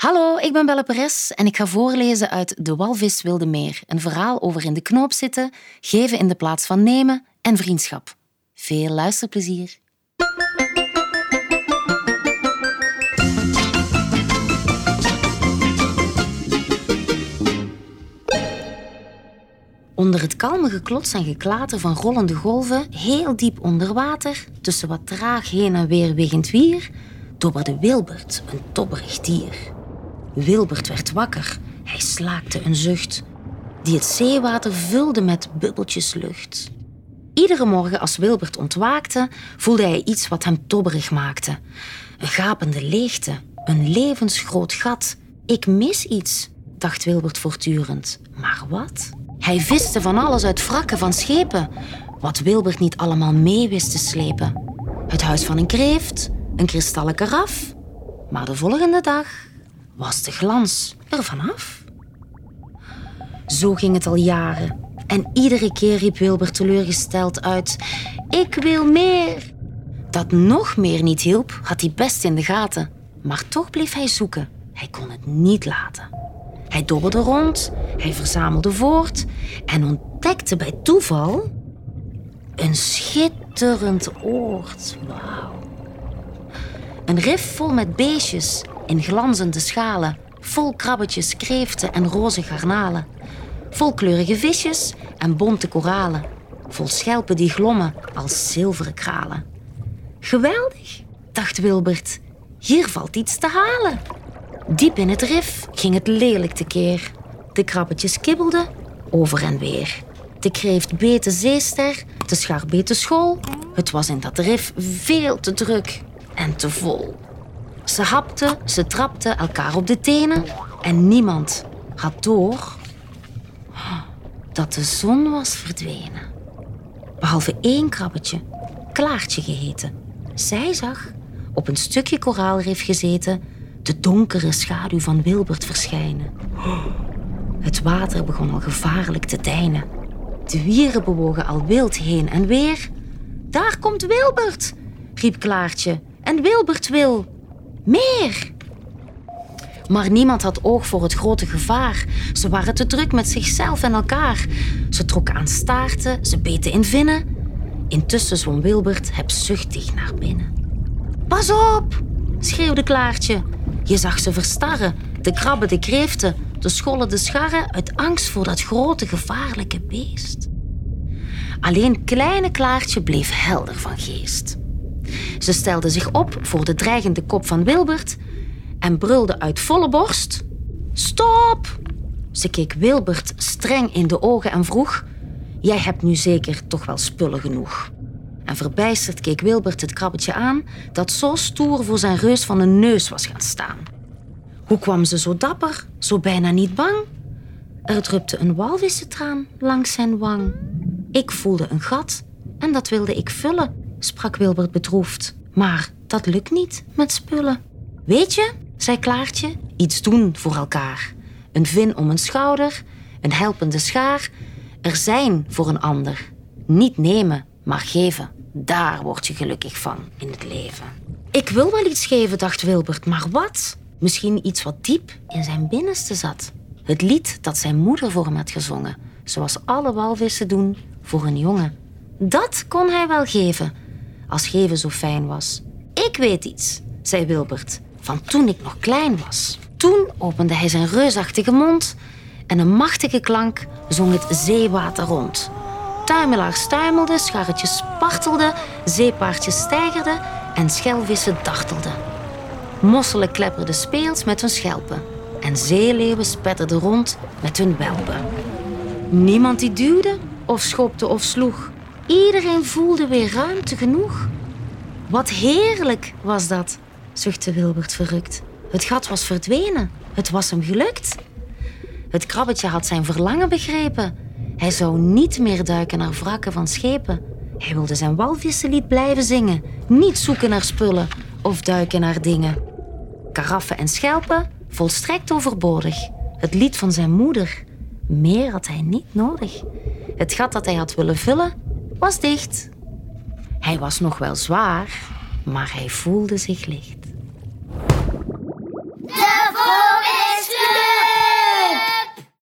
Hallo, ik ben Belle Perez en ik ga voorlezen uit De Walvis Wilde Meer. Een verhaal over in de knoop zitten, geven in de plaats van nemen en vriendschap. Veel luisterplezier. Onder het kalme geklots en geklater van rollende golven, heel diep onder water, tussen wat traag heen en weer wegend wier, dobberde Wilbert, een tobberig dier. Wilbert werd wakker. Hij slaakte een zucht, die het zeewater vulde met bubbeltjes lucht. Iedere morgen als Wilbert ontwaakte, voelde hij iets wat hem tobberig maakte. Een gapende leegte, een levensgroot gat. Ik mis iets, dacht Wilbert voortdurend. Maar wat? Hij viste van alles uit wrakken van schepen, wat Wilbert niet allemaal mee wist te slepen. Het huis van een kreeft, een kristallen karaf. Maar de volgende dag was de glans er vanaf. Zo ging het al jaren. En iedere keer riep Wilbert teleurgesteld uit: Ik wil meer. Dat nog meer niet hielp, had hij best in de gaten. Maar toch bleef hij zoeken. Hij kon het niet laten. Hij dobberde rond, hij verzamelde voort en ontdekte bij toeval een schitterend oord. Wauw. Een rif vol met beestjes in glanzende schalen, vol krabbetjes, kreeften en roze garnalen. Vol kleurige visjes en bonte koralen, vol schelpen die glommen als zilveren kralen. Geweldig, dacht Wilbert, hier valt iets te halen. Diep in het rif ging het lelijk tekeer. De krabbetjes kibbelden over en weer. De kreeft beet de zeester, de schaar beet de school. Het was in dat rif veel te druk en te vol. Ze hapten, ze trapten elkaar op de tenen en niemand had door dat de zon was verdwenen. Behalve één krabbetje, Klaartje geheten. Zij zag, op een stukje koraalrif gezeten, de donkere schaduw van Wilbert verschijnen. Het water begon al gevaarlijk te deinen. De wieren bewogen al wild heen en weer. Daar komt Wilbert, riep Klaartje. En Wilbert wil meer. Maar niemand had oog voor het grote gevaar. Ze waren te druk met zichzelf en elkaar. Ze trokken aan staarten, ze beten in vinnen. Intussen zwom Wilbert hebzuchtig naar binnen. Pas op, schreeuwde Klaartje. Je zag ze verstarren, de krabben, de kreeften, de schollen, de scharren, uit angst voor dat grote gevaarlijke beest. Alleen kleine Klaartje bleef helder van geest. Ze stelde zich op voor de dreigende kop van Wilbert en brulde uit volle borst: Stop! Ze keek Wilbert streng in de ogen en vroeg: Jij hebt nu zeker toch wel spullen genoeg. En verbijsterd keek Wilbert het krabbetje aan dat zo stoer voor zijn reus van een neus was gaan staan. Hoe kwam ze zo dapper, zo bijna niet bang? Er drupte een walvissentraan langs zijn wang. Ik voelde een gat en dat wilde ik vullen, sprak Wilbert bedroefd. Maar dat lukt niet met spullen. Weet je, zei Klaartje, iets doen voor elkaar. Een vin om een schouder, een helpende schaar. Er zijn voor een ander. Niet nemen, maar geven. Daar word je gelukkig van in het leven. Ik wil wel iets geven, dacht Wilbert, maar wat? Misschien iets wat diep in zijn binnenste zat. Het lied dat zijn moeder voor hem had gezongen, zoals alle walvissen doen voor een jongen. Dat kon hij wel geven, als geven zo fijn was. Ik weet iets, zei Wilbert, van toen ik nog klein was. Toen opende hij zijn reusachtige mond en een machtige klank zong het zeewater rond. Tuimelaars tuimelden, scharretjes spartelden, zeepaardjes stijgerden en schelvissen dartelden. Mosselen klepperden speels met hun schelpen en zeeleeuwen spetterden rond met hun welpen. Niemand die duwde of schopte of sloeg. Iedereen voelde weer ruimte genoeg. Wat heerlijk was dat, zuchtte Wilbert verrukt. Het gat was verdwenen. Het was hem gelukt. Het krabbetje had zijn verlangen begrepen. Hij zou niet meer duiken naar wrakken van schepen. Hij wilde zijn walvissenlied blijven zingen. Niet zoeken naar spullen of duiken naar dingen. Karaffen en schelpen, volstrekt overbodig. Het lied van zijn moeder. Meer had hij niet nodig. Het gat dat hij had willen vullen, was dicht. Hij was nog wel zwaar, maar hij voelde zich licht.